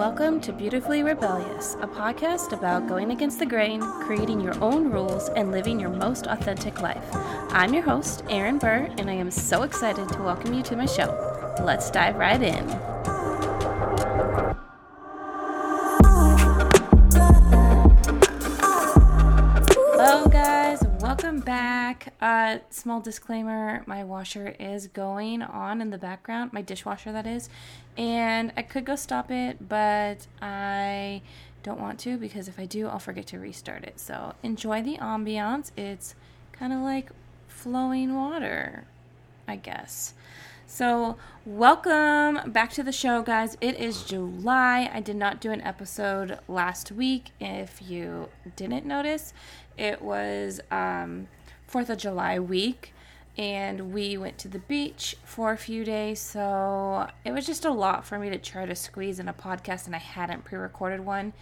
Welcome to Beautifully Rebellious, a podcast about going against the grain, creating your own rules, and living your most authentic life. I'm your host, Erin Burr, and I am so excited to welcome you to my show. Let's dive right in. Back. Uh, small disclaimer my washer is going on in the background, my dishwasher, that is. And I could go stop it, but I don't want to because if I do, I'll forget to restart it. So enjoy the ambiance. It's kind of like flowing water, I guess. So, welcome back to the show, guys. It is July. I did not do an episode last week. If you didn't notice, it was um, 4th of July week, and we went to the beach for a few days. So, it was just a lot for me to try to squeeze in a podcast, and I hadn't pre recorded one.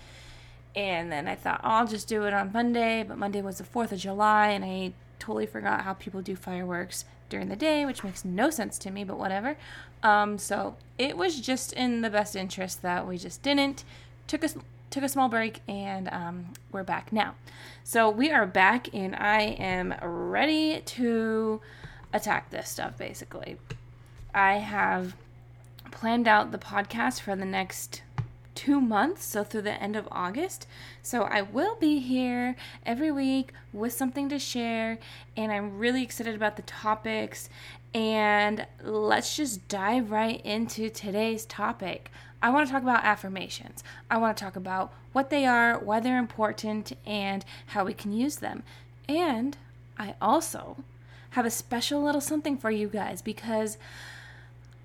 And then I thought, oh, I'll just do it on Monday, but Monday was the 4th of July, and I totally forgot how people do fireworks during the day, which makes no sense to me, but whatever. Um, so it was just in the best interest that we just didn't. Took a took a small break, and um, we're back now. So we are back, and I am ready to attack this stuff. Basically, I have planned out the podcast for the next two months, so through the end of August. So I will be here every week with something to share, and I'm really excited about the topics. And let's just dive right into today's topic. I want to talk about affirmations. I want to talk about what they are, why they're important, and how we can use them. And I also have a special little something for you guys because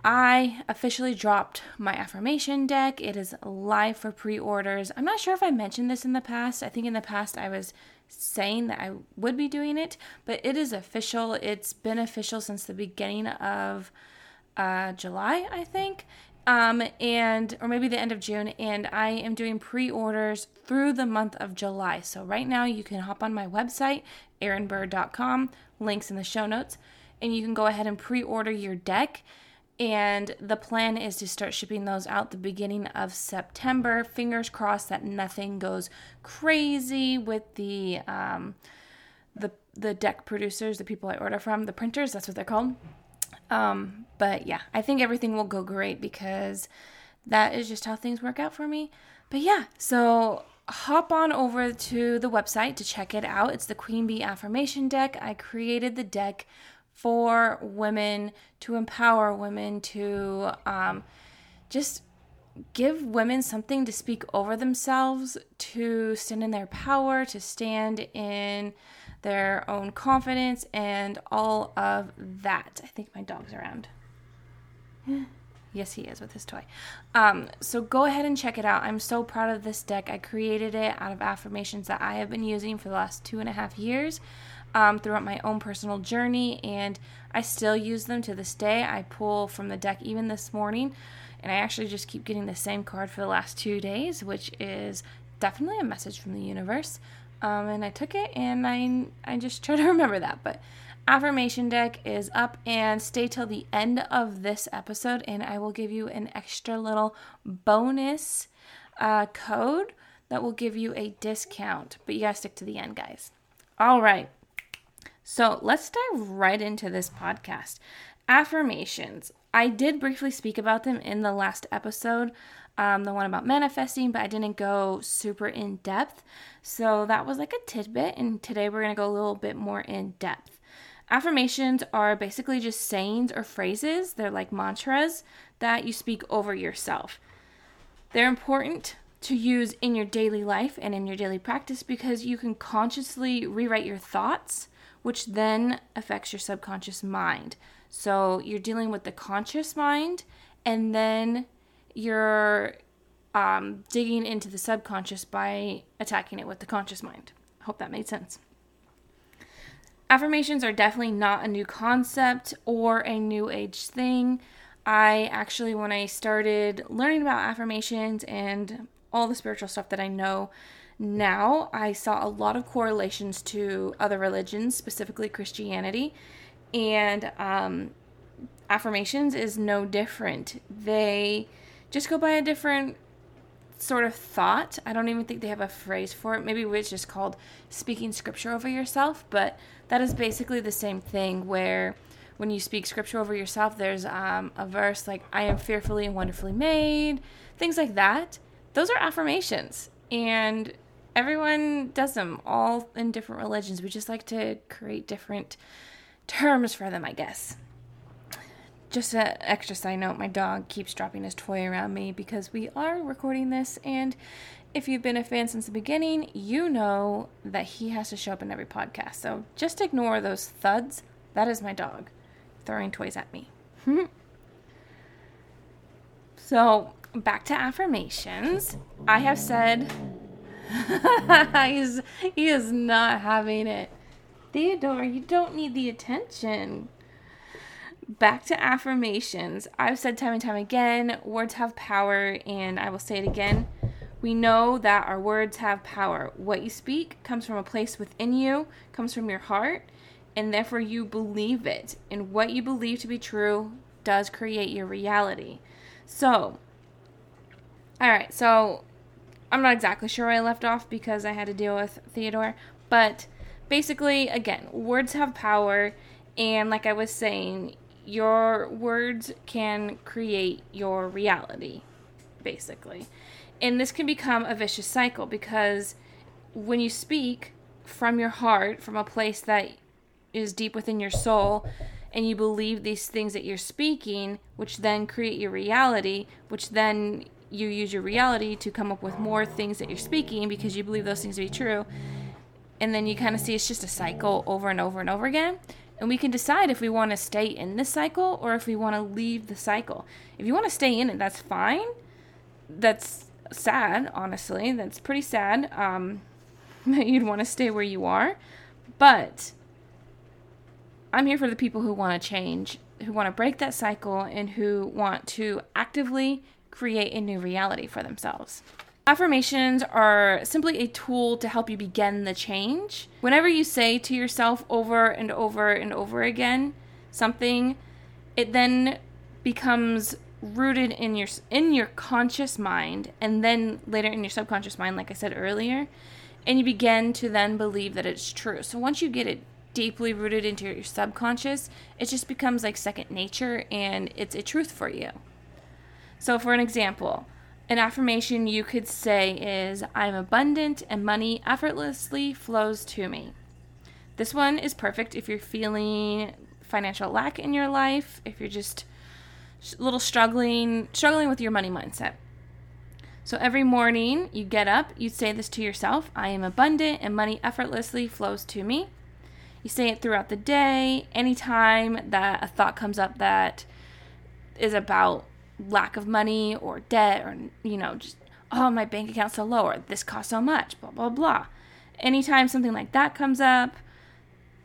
I officially dropped my affirmation deck. It is live for pre orders. I'm not sure if I mentioned this in the past. I think in the past I was saying that I would be doing it, but it is official. It's been official since the beginning of uh, July, I think. Um, and or maybe the end of June, and I am doing pre-orders through the month of July. So right now you can hop on my website, erinburr.com, links in the show notes, and you can go ahead and pre-order your deck and the plan is to start shipping those out the beginning of September. Fingers crossed that nothing goes crazy with the um, the the deck producers, the people I order from, the printers. That's what they're called. Um, but yeah, I think everything will go great because that is just how things work out for me. But yeah, so hop on over to the website to check it out. It's the Queen B Affirmation Deck. I created the deck for women to empower women to um, just give women something to speak over themselves, to stand in their power, to stand in their own confidence, and all of that. I think my dog's around. Yes, he is with his toy. Um, so go ahead and check it out. I'm so proud of this deck. I created it out of affirmations that I have been using for the last two and a half years um, throughout my own personal journey, and I still use them to this day. I pull from the deck even this morning, and I actually just keep getting the same card for the last two days, which is definitely a message from the universe. Um, and I took it, and I I just try to remember that. But affirmation deck is up, and stay till the end of this episode, and I will give you an extra little bonus uh, code that will give you a discount. But you gotta stick to the end, guys. All right. So let's dive right into this podcast. Affirmations. I did briefly speak about them in the last episode, um, the one about manifesting, but I didn't go super in depth. So that was like a tidbit, and today we're going to go a little bit more in depth. Affirmations are basically just sayings or phrases, they're like mantras that you speak over yourself. They're important to use in your daily life and in your daily practice because you can consciously rewrite your thoughts which then affects your subconscious mind. So you're dealing with the conscious mind, and then you're um, digging into the subconscious by attacking it with the conscious mind. Hope that made sense. Affirmations are definitely not a new concept or a new age thing. I actually, when I started learning about affirmations and all the spiritual stuff that I know, now I saw a lot of correlations to other religions, specifically Christianity, and um, affirmations is no different. They just go by a different sort of thought. I don't even think they have a phrase for it. Maybe it's just called speaking scripture over yourself, but that is basically the same thing where when you speak scripture over yourself, there's um, a verse like, I am fearfully and wonderfully made, things like that. Those are affirmations. And everyone does them all in different religions. We just like to create different terms for them, I guess. Just an extra side note my dog keeps dropping his toy around me because we are recording this. And if you've been a fan since the beginning, you know that he has to show up in every podcast. So just ignore those thuds. That is my dog throwing toys at me. so, back to affirmations. I have said He's, he is not having it. Theodore, you don't need the attention. Back to affirmations. I've said time and time again words have power, and I will say it again. We know that our words have power. What you speak comes from a place within you, comes from your heart, and therefore you believe it. And what you believe to be true does create your reality. So, all right, so I'm not exactly sure where I left off because I had to deal with Theodore, but basically, again, words have power, and like I was saying, your words can create your reality, basically. And this can become a vicious cycle because when you speak from your heart, from a place that is deep within your soul, and you believe these things that you're speaking, which then create your reality, which then you use your reality to come up with more things that you're speaking because you believe those things to be true. And then you kind of see it's just a cycle over and over and over again. And we can decide if we want to stay in this cycle or if we want to leave the cycle. If you want to stay in it, that's fine. That's sad, honestly. That's pretty sad um, that you'd want to stay where you are. But I'm here for the people who want to change, who want to break that cycle, and who want to actively create a new reality for themselves. Affirmations are simply a tool to help you begin the change. Whenever you say to yourself over and over and over again something, it then becomes rooted in your in your conscious mind and then later in your subconscious mind like I said earlier, and you begin to then believe that it's true. So once you get it deeply rooted into your subconscious, it just becomes like second nature and it's a truth for you. So, for an example, an affirmation you could say is I'm abundant and money effortlessly flows to me. This one is perfect if you're feeling financial lack in your life, if you're just a little struggling struggling with your money mindset. So every morning you get up, you say this to yourself, I am abundant and money effortlessly flows to me. You say it throughout the day, anytime that a thought comes up that is about lack of money or debt or you know just oh my bank account's so low or this costs so much blah blah blah. Anytime something like that comes up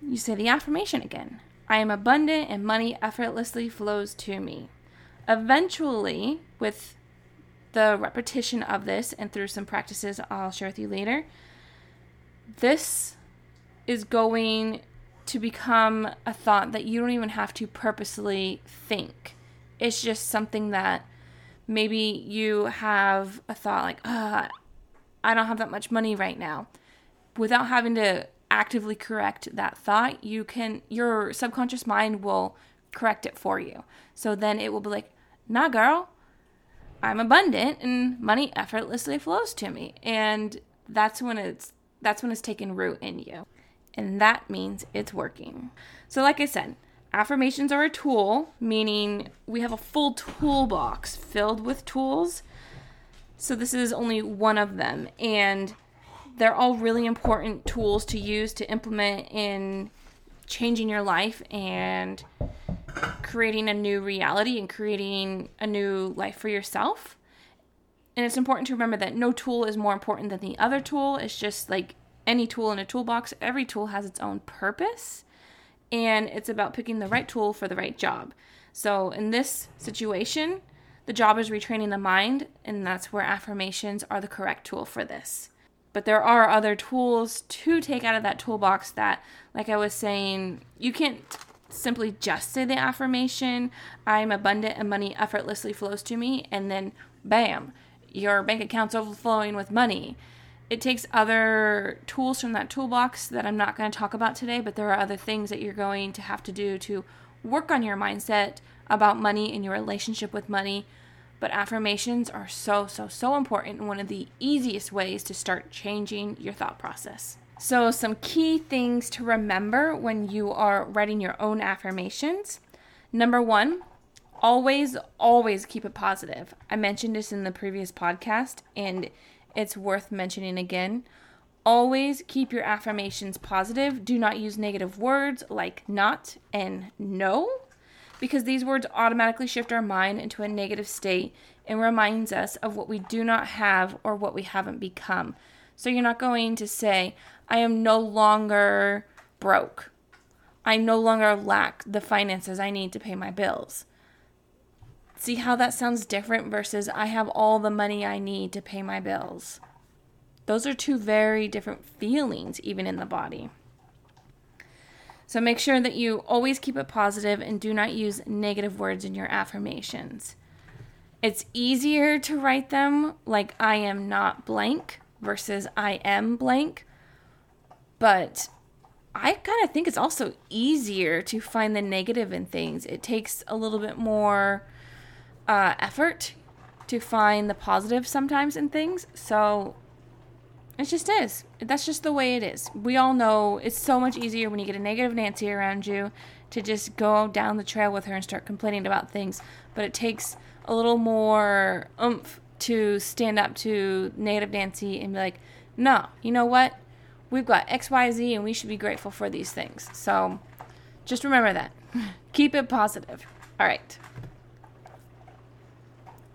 you say the affirmation again. I am abundant and money effortlessly flows to me. Eventually with the repetition of this and through some practices i'll share with you later this is going to become a thought that you don't even have to purposely think it's just something that maybe you have a thought like, I don't have that much money right now. Without having to actively correct that thought, you can your subconscious mind will correct it for you. So then it will be like, nah girl, I'm abundant and money effortlessly flows to me. And that's when it's that's when it's taken root in you. And that means it's working. So like I said, affirmations are a tool, meaning we have a full toolbox filled with tools. So this is only one of them. And they're all really important tools to use to implement in changing your life and creating a new reality and creating a new life for yourself. And it's important to remember that no tool is more important than the other tool. It's just like any tool in a toolbox, every tool has its own purpose and it's about picking the right tool for the right job. So, in this situation, the job is retraining the mind, and that's where affirmations are the correct tool for this. But there are other tools to take out of that toolbox that, like I was saying, you can't simply just say the affirmation, I'm abundant and money effortlessly flows to me, and then bam, your bank account's overflowing with money. It takes other tools from that toolbox that I'm not going to talk about today, but there are other things that you're going to have to do to work on your mindset about money and your relationship with money. But affirmations are so, so, so important and one of the easiest ways to start changing your thought process. So, some key things to remember when you are writing your own affirmations. Number one, always, always keep it positive. I mentioned this in the previous podcast and it's worth mentioning again. Always keep your affirmations positive. Do not use negative words like not and no because these words automatically shift our mind into a negative state and reminds us of what we do not have or what we haven't become. So you're not going to say, I am no longer broke. I no longer lack the finances I need to pay my bills. See how that sounds different versus I have all the money I need to pay my bills. Those are two very different feelings, even in the body. So make sure that you always keep it positive and do not use negative words in your affirmations. It's easier to write them like I am not blank versus I am blank, but I kind of think it's also easier to find the negative in things. It takes a little bit more uh, effort to find the positive sometimes in things. So it just is. That's just the way it is. We all know it's so much easier when you get a negative Nancy around you to just go down the trail with her and start complaining about things. But it takes a little more oomph to stand up to negative Nancy and be like, no, you know what? We've got XYZ and we should be grateful for these things. So just remember that. Keep it positive. All right.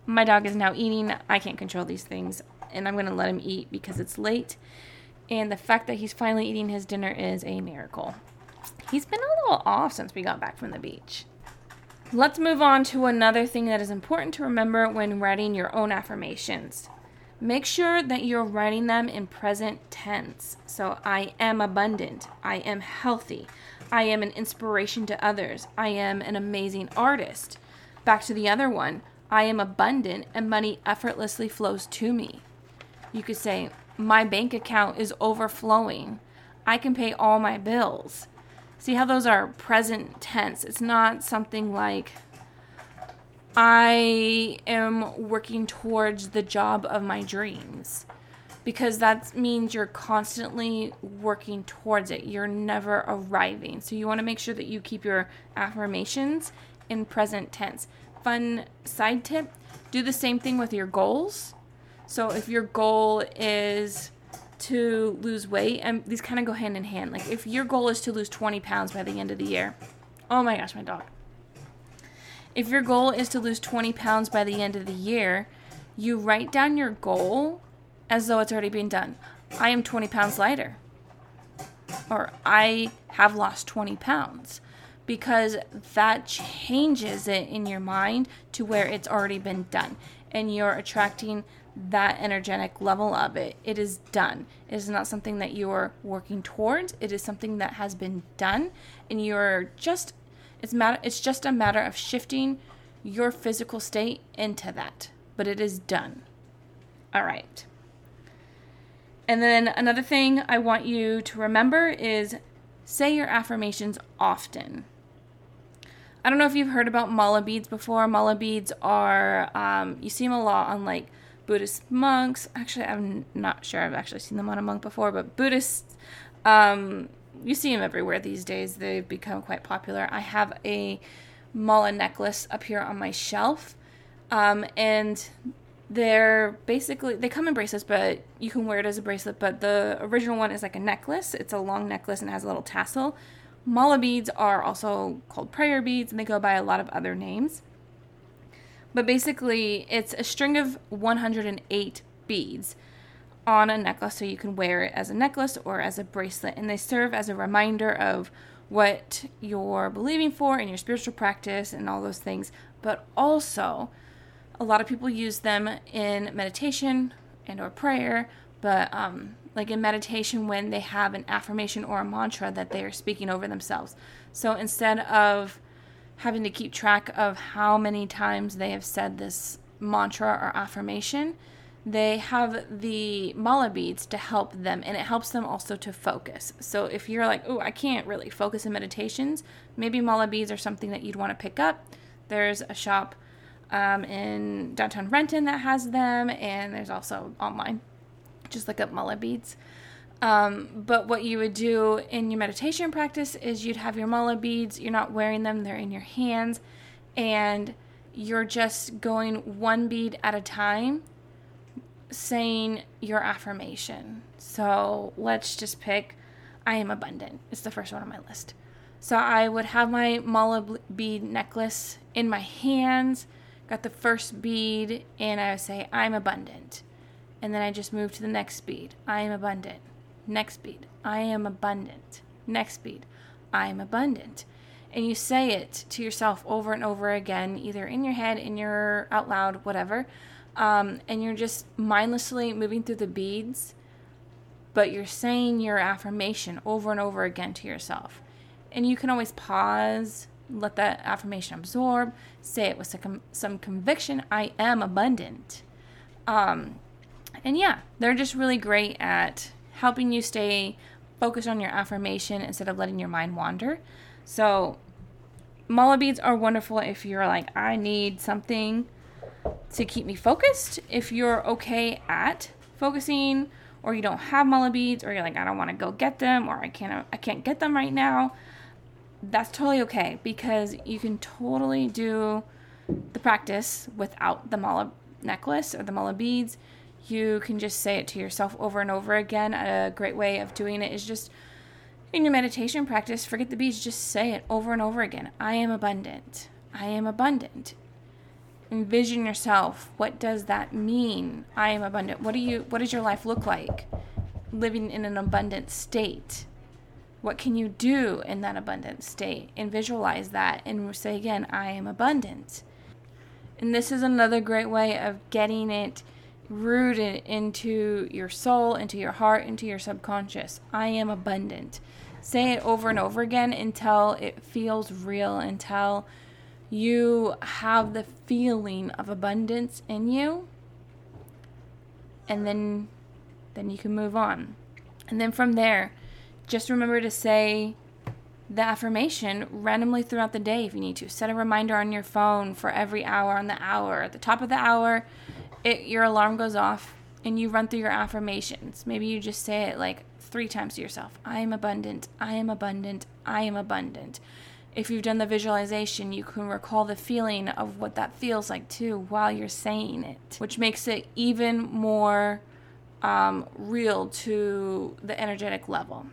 My dog is now eating. I can't control these things, and I'm going to let him eat because it's late. And the fact that he's finally eating his dinner is a miracle. He's been a little off since we got back from the beach. Let's move on to another thing that is important to remember when writing your own affirmations. Make sure that you're writing them in present tense. So, I am abundant. I am healthy. I am an inspiration to others. I am an amazing artist. Back to the other one. I am abundant and money effortlessly flows to me. You could say, My bank account is overflowing. I can pay all my bills. See how those are present tense. It's not something like, I am working towards the job of my dreams. Because that means you're constantly working towards it. You're never arriving. So you want to make sure that you keep your affirmations in present tense fun side tip do the same thing with your goals. So if your goal is to lose weight, and these kind of go hand in hand. Like if your goal is to lose 20 pounds by the end of the year, oh my gosh, my dog. If your goal is to lose 20 pounds by the end of the year, you write down your goal as though it's already been done. I am 20 pounds lighter. Or I have lost 20 pounds because that changes it in your mind to where it's already been done and you're attracting that energetic level of it. It is done. It is not something that you're working towards. It is something that has been done and you're just it's matter it's just a matter of shifting your physical state into that. But it is done. All right. And then another thing I want you to remember is say your affirmations often. I don't know if you've heard about mala beads before. Mala beads are, um, you see them a lot on like Buddhist monks. Actually, I'm not sure I've actually seen them on a monk before, but Buddhists, um, you see them everywhere these days. They've become quite popular. I have a mala necklace up here on my shelf, um, and they're basically they come in bracelets, but you can wear it as a bracelet. But the original one is like a necklace. It's a long necklace and has a little tassel. Mala beads are also called prayer beads and they go by a lot of other names. But basically, it's a string of 108 beads on a necklace so you can wear it as a necklace or as a bracelet. And they serve as a reminder of what you're believing for in your spiritual practice and all those things. But also, a lot of people use them in meditation and or prayer. But um, like in meditation when they have an affirmation or a mantra that they are speaking over themselves. So instead of having to keep track of how many times they have said this mantra or affirmation, they have the mala beads to help them and it helps them also to focus. So if you're like, oh, I can't really focus in meditations, maybe mala beads are something that you'd want to pick up. There's a shop um, in downtown Renton that has them, and there's also online. Just look up mala beads. Um, but what you would do in your meditation practice is you'd have your mala beads, you're not wearing them, they're in your hands, and you're just going one bead at a time saying your affirmation. So let's just pick I am abundant. It's the first one on my list. So I would have my mala bead necklace in my hands, got the first bead, and I would say, I'm abundant. And then I just move to the next bead. I am abundant. Next bead. I am abundant. Next bead. I am abundant. And you say it to yourself over and over again, either in your head, in your out loud, whatever um, and you're just mindlessly moving through the beads, but you're saying your affirmation over and over again to yourself. And you can always pause, let that affirmation absorb, say it with some, some conviction I am abundant. Um, and yeah, they're just really great at helping you stay focused on your affirmation instead of letting your mind wander. So, mala beads are wonderful if you're like, I need something to keep me focused. If you're okay at focusing or you don't have mala beads or you're like I don't want to go get them or I can't I can't get them right now, that's totally okay because you can totally do the practice without the mala necklace or the mala beads. You can just say it to yourself over and over again. A great way of doing it is just in your meditation practice, forget the beads, just say it over and over again. I am abundant. I am abundant. Envision yourself. What does that mean? I am abundant. What do you what does your life look like? Living in an abundant state. What can you do in that abundant state? And visualize that and say again i am abundant. And this is another great way of getting it rooted into your soul into your heart into your subconscious. I am abundant. Say it over and over again until it feels real until you have the feeling of abundance in you and then then you can move on. And then from there just remember to say the affirmation randomly throughout the day if you need to. Set a reminder on your phone for every hour on the hour at the top of the hour it, your alarm goes off and you run through your affirmations. Maybe you just say it like three times to yourself. I am abundant. I am abundant. I am abundant. If you've done the visualization, you can recall the feeling of what that feels like too while you're saying it, which makes it even more um, real to the energetic level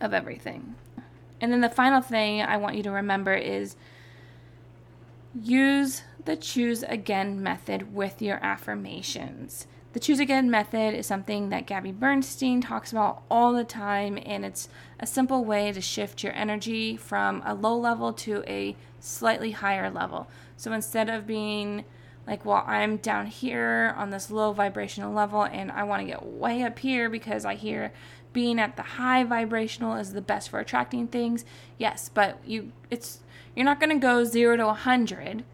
of everything. And then the final thing I want you to remember is use the choose again method with your affirmations. The choose again method is something that Gabby Bernstein talks about all the time, and it's a simple way to shift your energy from a low level to a slightly higher level. So instead of being like, well, I'm down here on this low vibrational level and I want to get way up here because I hear being at the high vibrational is the best for attracting things. Yes, but you it's you're not going to go 0 to a 100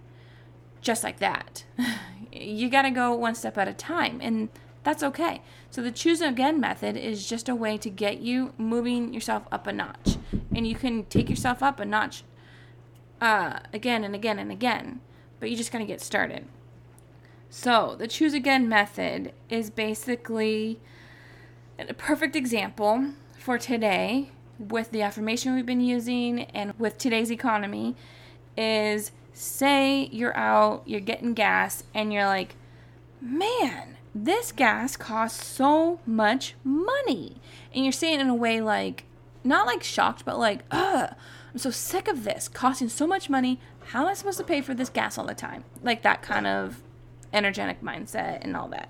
just like that. you got to go one step at a time, and that's okay. So, the choose again method is just a way to get you moving yourself up a notch. And you can take yourself up a notch uh, again and again and again, but you just got to get started. So, the choose again method is basically a perfect example for today with the affirmation we've been using and with today's economy is say you're out, you're getting gas, and you're like, man, this gas costs so much money. And you're saying in a way like, not like shocked, but like, ugh, I'm so sick of this costing so much money. How am I supposed to pay for this gas all the time? Like that kind of energetic mindset and all that.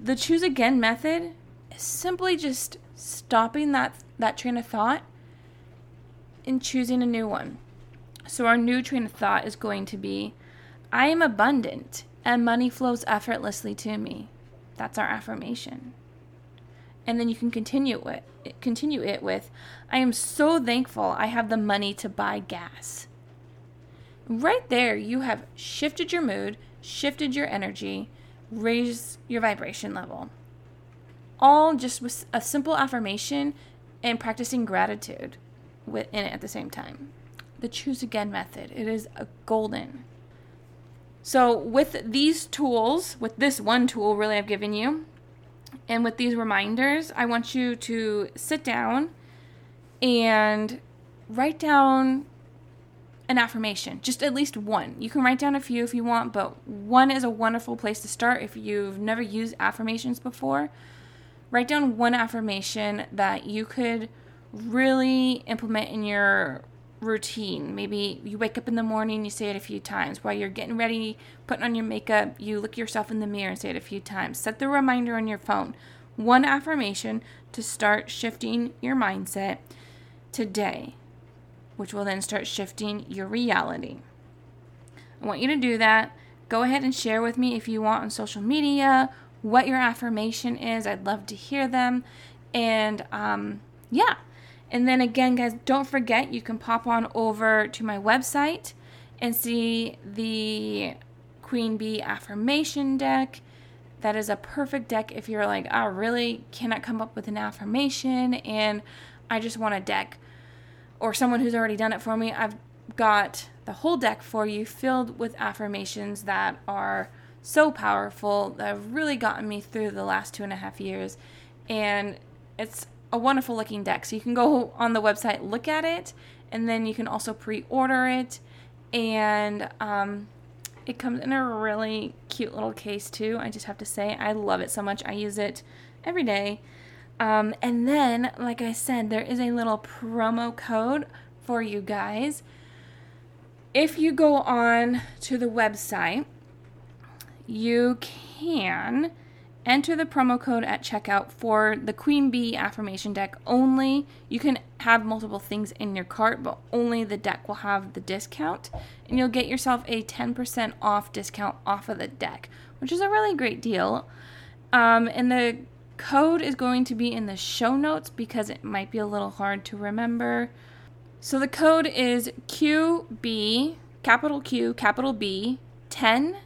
The choose again method is simply just stopping that that train of thought and choosing a new one. So, our new train of thought is going to be I am abundant and money flows effortlessly to me. That's our affirmation. And then you can continue it, continue it with I am so thankful I have the money to buy gas. Right there, you have shifted your mood, shifted your energy, raise your vibration level. All just with a simple affirmation and practicing gratitude within it at the same time. The choose again method, it is a golden. So, with these tools, with this one tool really I've given you, and with these reminders, I want you to sit down and write down an affirmation, just at least one. You can write down a few if you want, but one is a wonderful place to start if you've never used affirmations before. Write down one affirmation that you could really implement in your routine. Maybe you wake up in the morning, you say it a few times. While you're getting ready, putting on your makeup, you look yourself in the mirror and say it a few times. Set the reminder on your phone. One affirmation to start shifting your mindset today, which will then start shifting your reality. I want you to do that. Go ahead and share with me if you want on social media what your affirmation is. I'd love to hear them. And um, yeah. And then again, guys, don't forget you can pop on over to my website and see the Queen B affirmation deck. That is a perfect deck if you're like, I really cannot come up with an affirmation and I just want a deck or someone who's already done it for me. I've got the whole deck for you filled with affirmations that are so powerful that have really gotten me through the last two and a half years. And it's a wonderful looking deck. So you can go on the website, look at it, and then you can also pre order it. And um, it comes in a really cute little case, too. I just have to say, I love it so much. I use it every day. Um, and then, like I said, there is a little promo code for you guys. If you go on to the website, you can enter the promo code at checkout for the Queen B affirmation deck only. You can have multiple things in your cart, but only the deck will have the discount. And you'll get yourself a 10% off discount off of the deck, which is a really great deal. Um, and the code is going to be in the show notes because it might be a little hard to remember. So the code is QB, capital Q, capital B, 10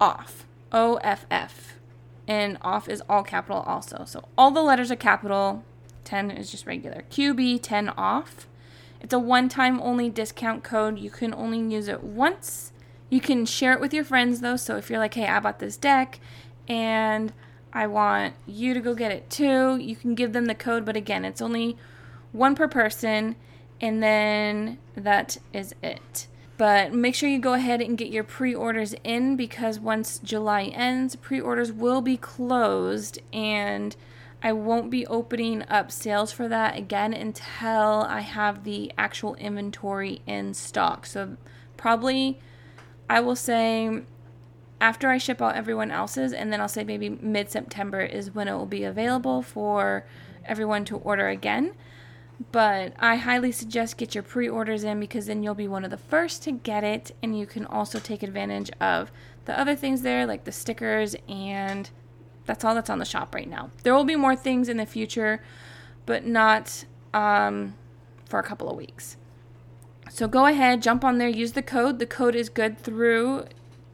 off. O F F and off is all capital also. So all the letters are capital, 10 is just regular. QB 10 off. It's a one time only discount code. You can only use it once. You can share it with your friends though. So if you're like, hey, I bought this deck and I want you to go get it too, you can give them the code. But again, it's only one per person. And then that is it. But make sure you go ahead and get your pre orders in because once July ends, pre orders will be closed and I won't be opening up sales for that again until I have the actual inventory in stock. So, probably I will say after I ship out everyone else's, and then I'll say maybe mid September is when it will be available for everyone to order again. But I highly suggest get your pre-orders in because then you'll be one of the first to get it and you can also take advantage of the other things there like the stickers and that's all that's on the shop right now. There will be more things in the future, but not um, for a couple of weeks. So go ahead, jump on there, use the code. The code is good through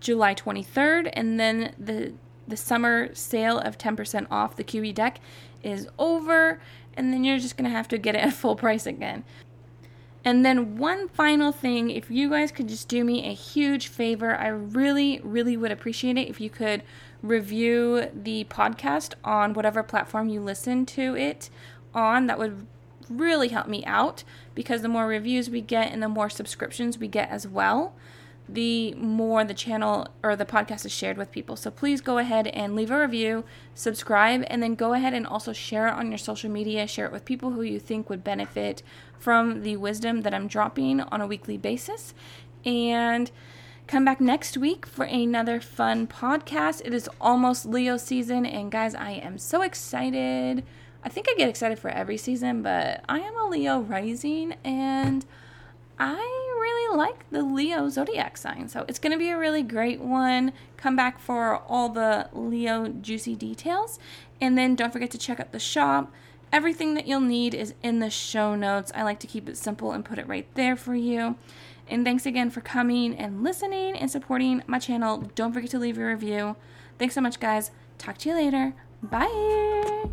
July 23rd, and then the the summer sale of 10% off the QB deck is over, and then you're just to have to get it at full price again. And then, one final thing if you guys could just do me a huge favor, I really, really would appreciate it if you could review the podcast on whatever platform you listen to it on. That would really help me out because the more reviews we get and the more subscriptions we get as well, the more the channel or the podcast is shared with people. So please go ahead and leave a review, subscribe, and then go ahead and also share it on your social media. Share it with people who you think would benefit from the wisdom that I'm dropping on a weekly basis. And come back next week for another fun podcast. It is almost Leo season, and guys, I am so excited. I think I get excited for every season, but I am a Leo rising and I really like the Leo zodiac sign. So it's going to be a really great one. Come back for all the Leo juicy details. And then don't forget to check out the shop. Everything that you'll need is in the show notes. I like to keep it simple and put it right there for you. And thanks again for coming and listening and supporting my channel. Don't forget to leave a review. Thanks so much, guys. Talk to you later. Bye.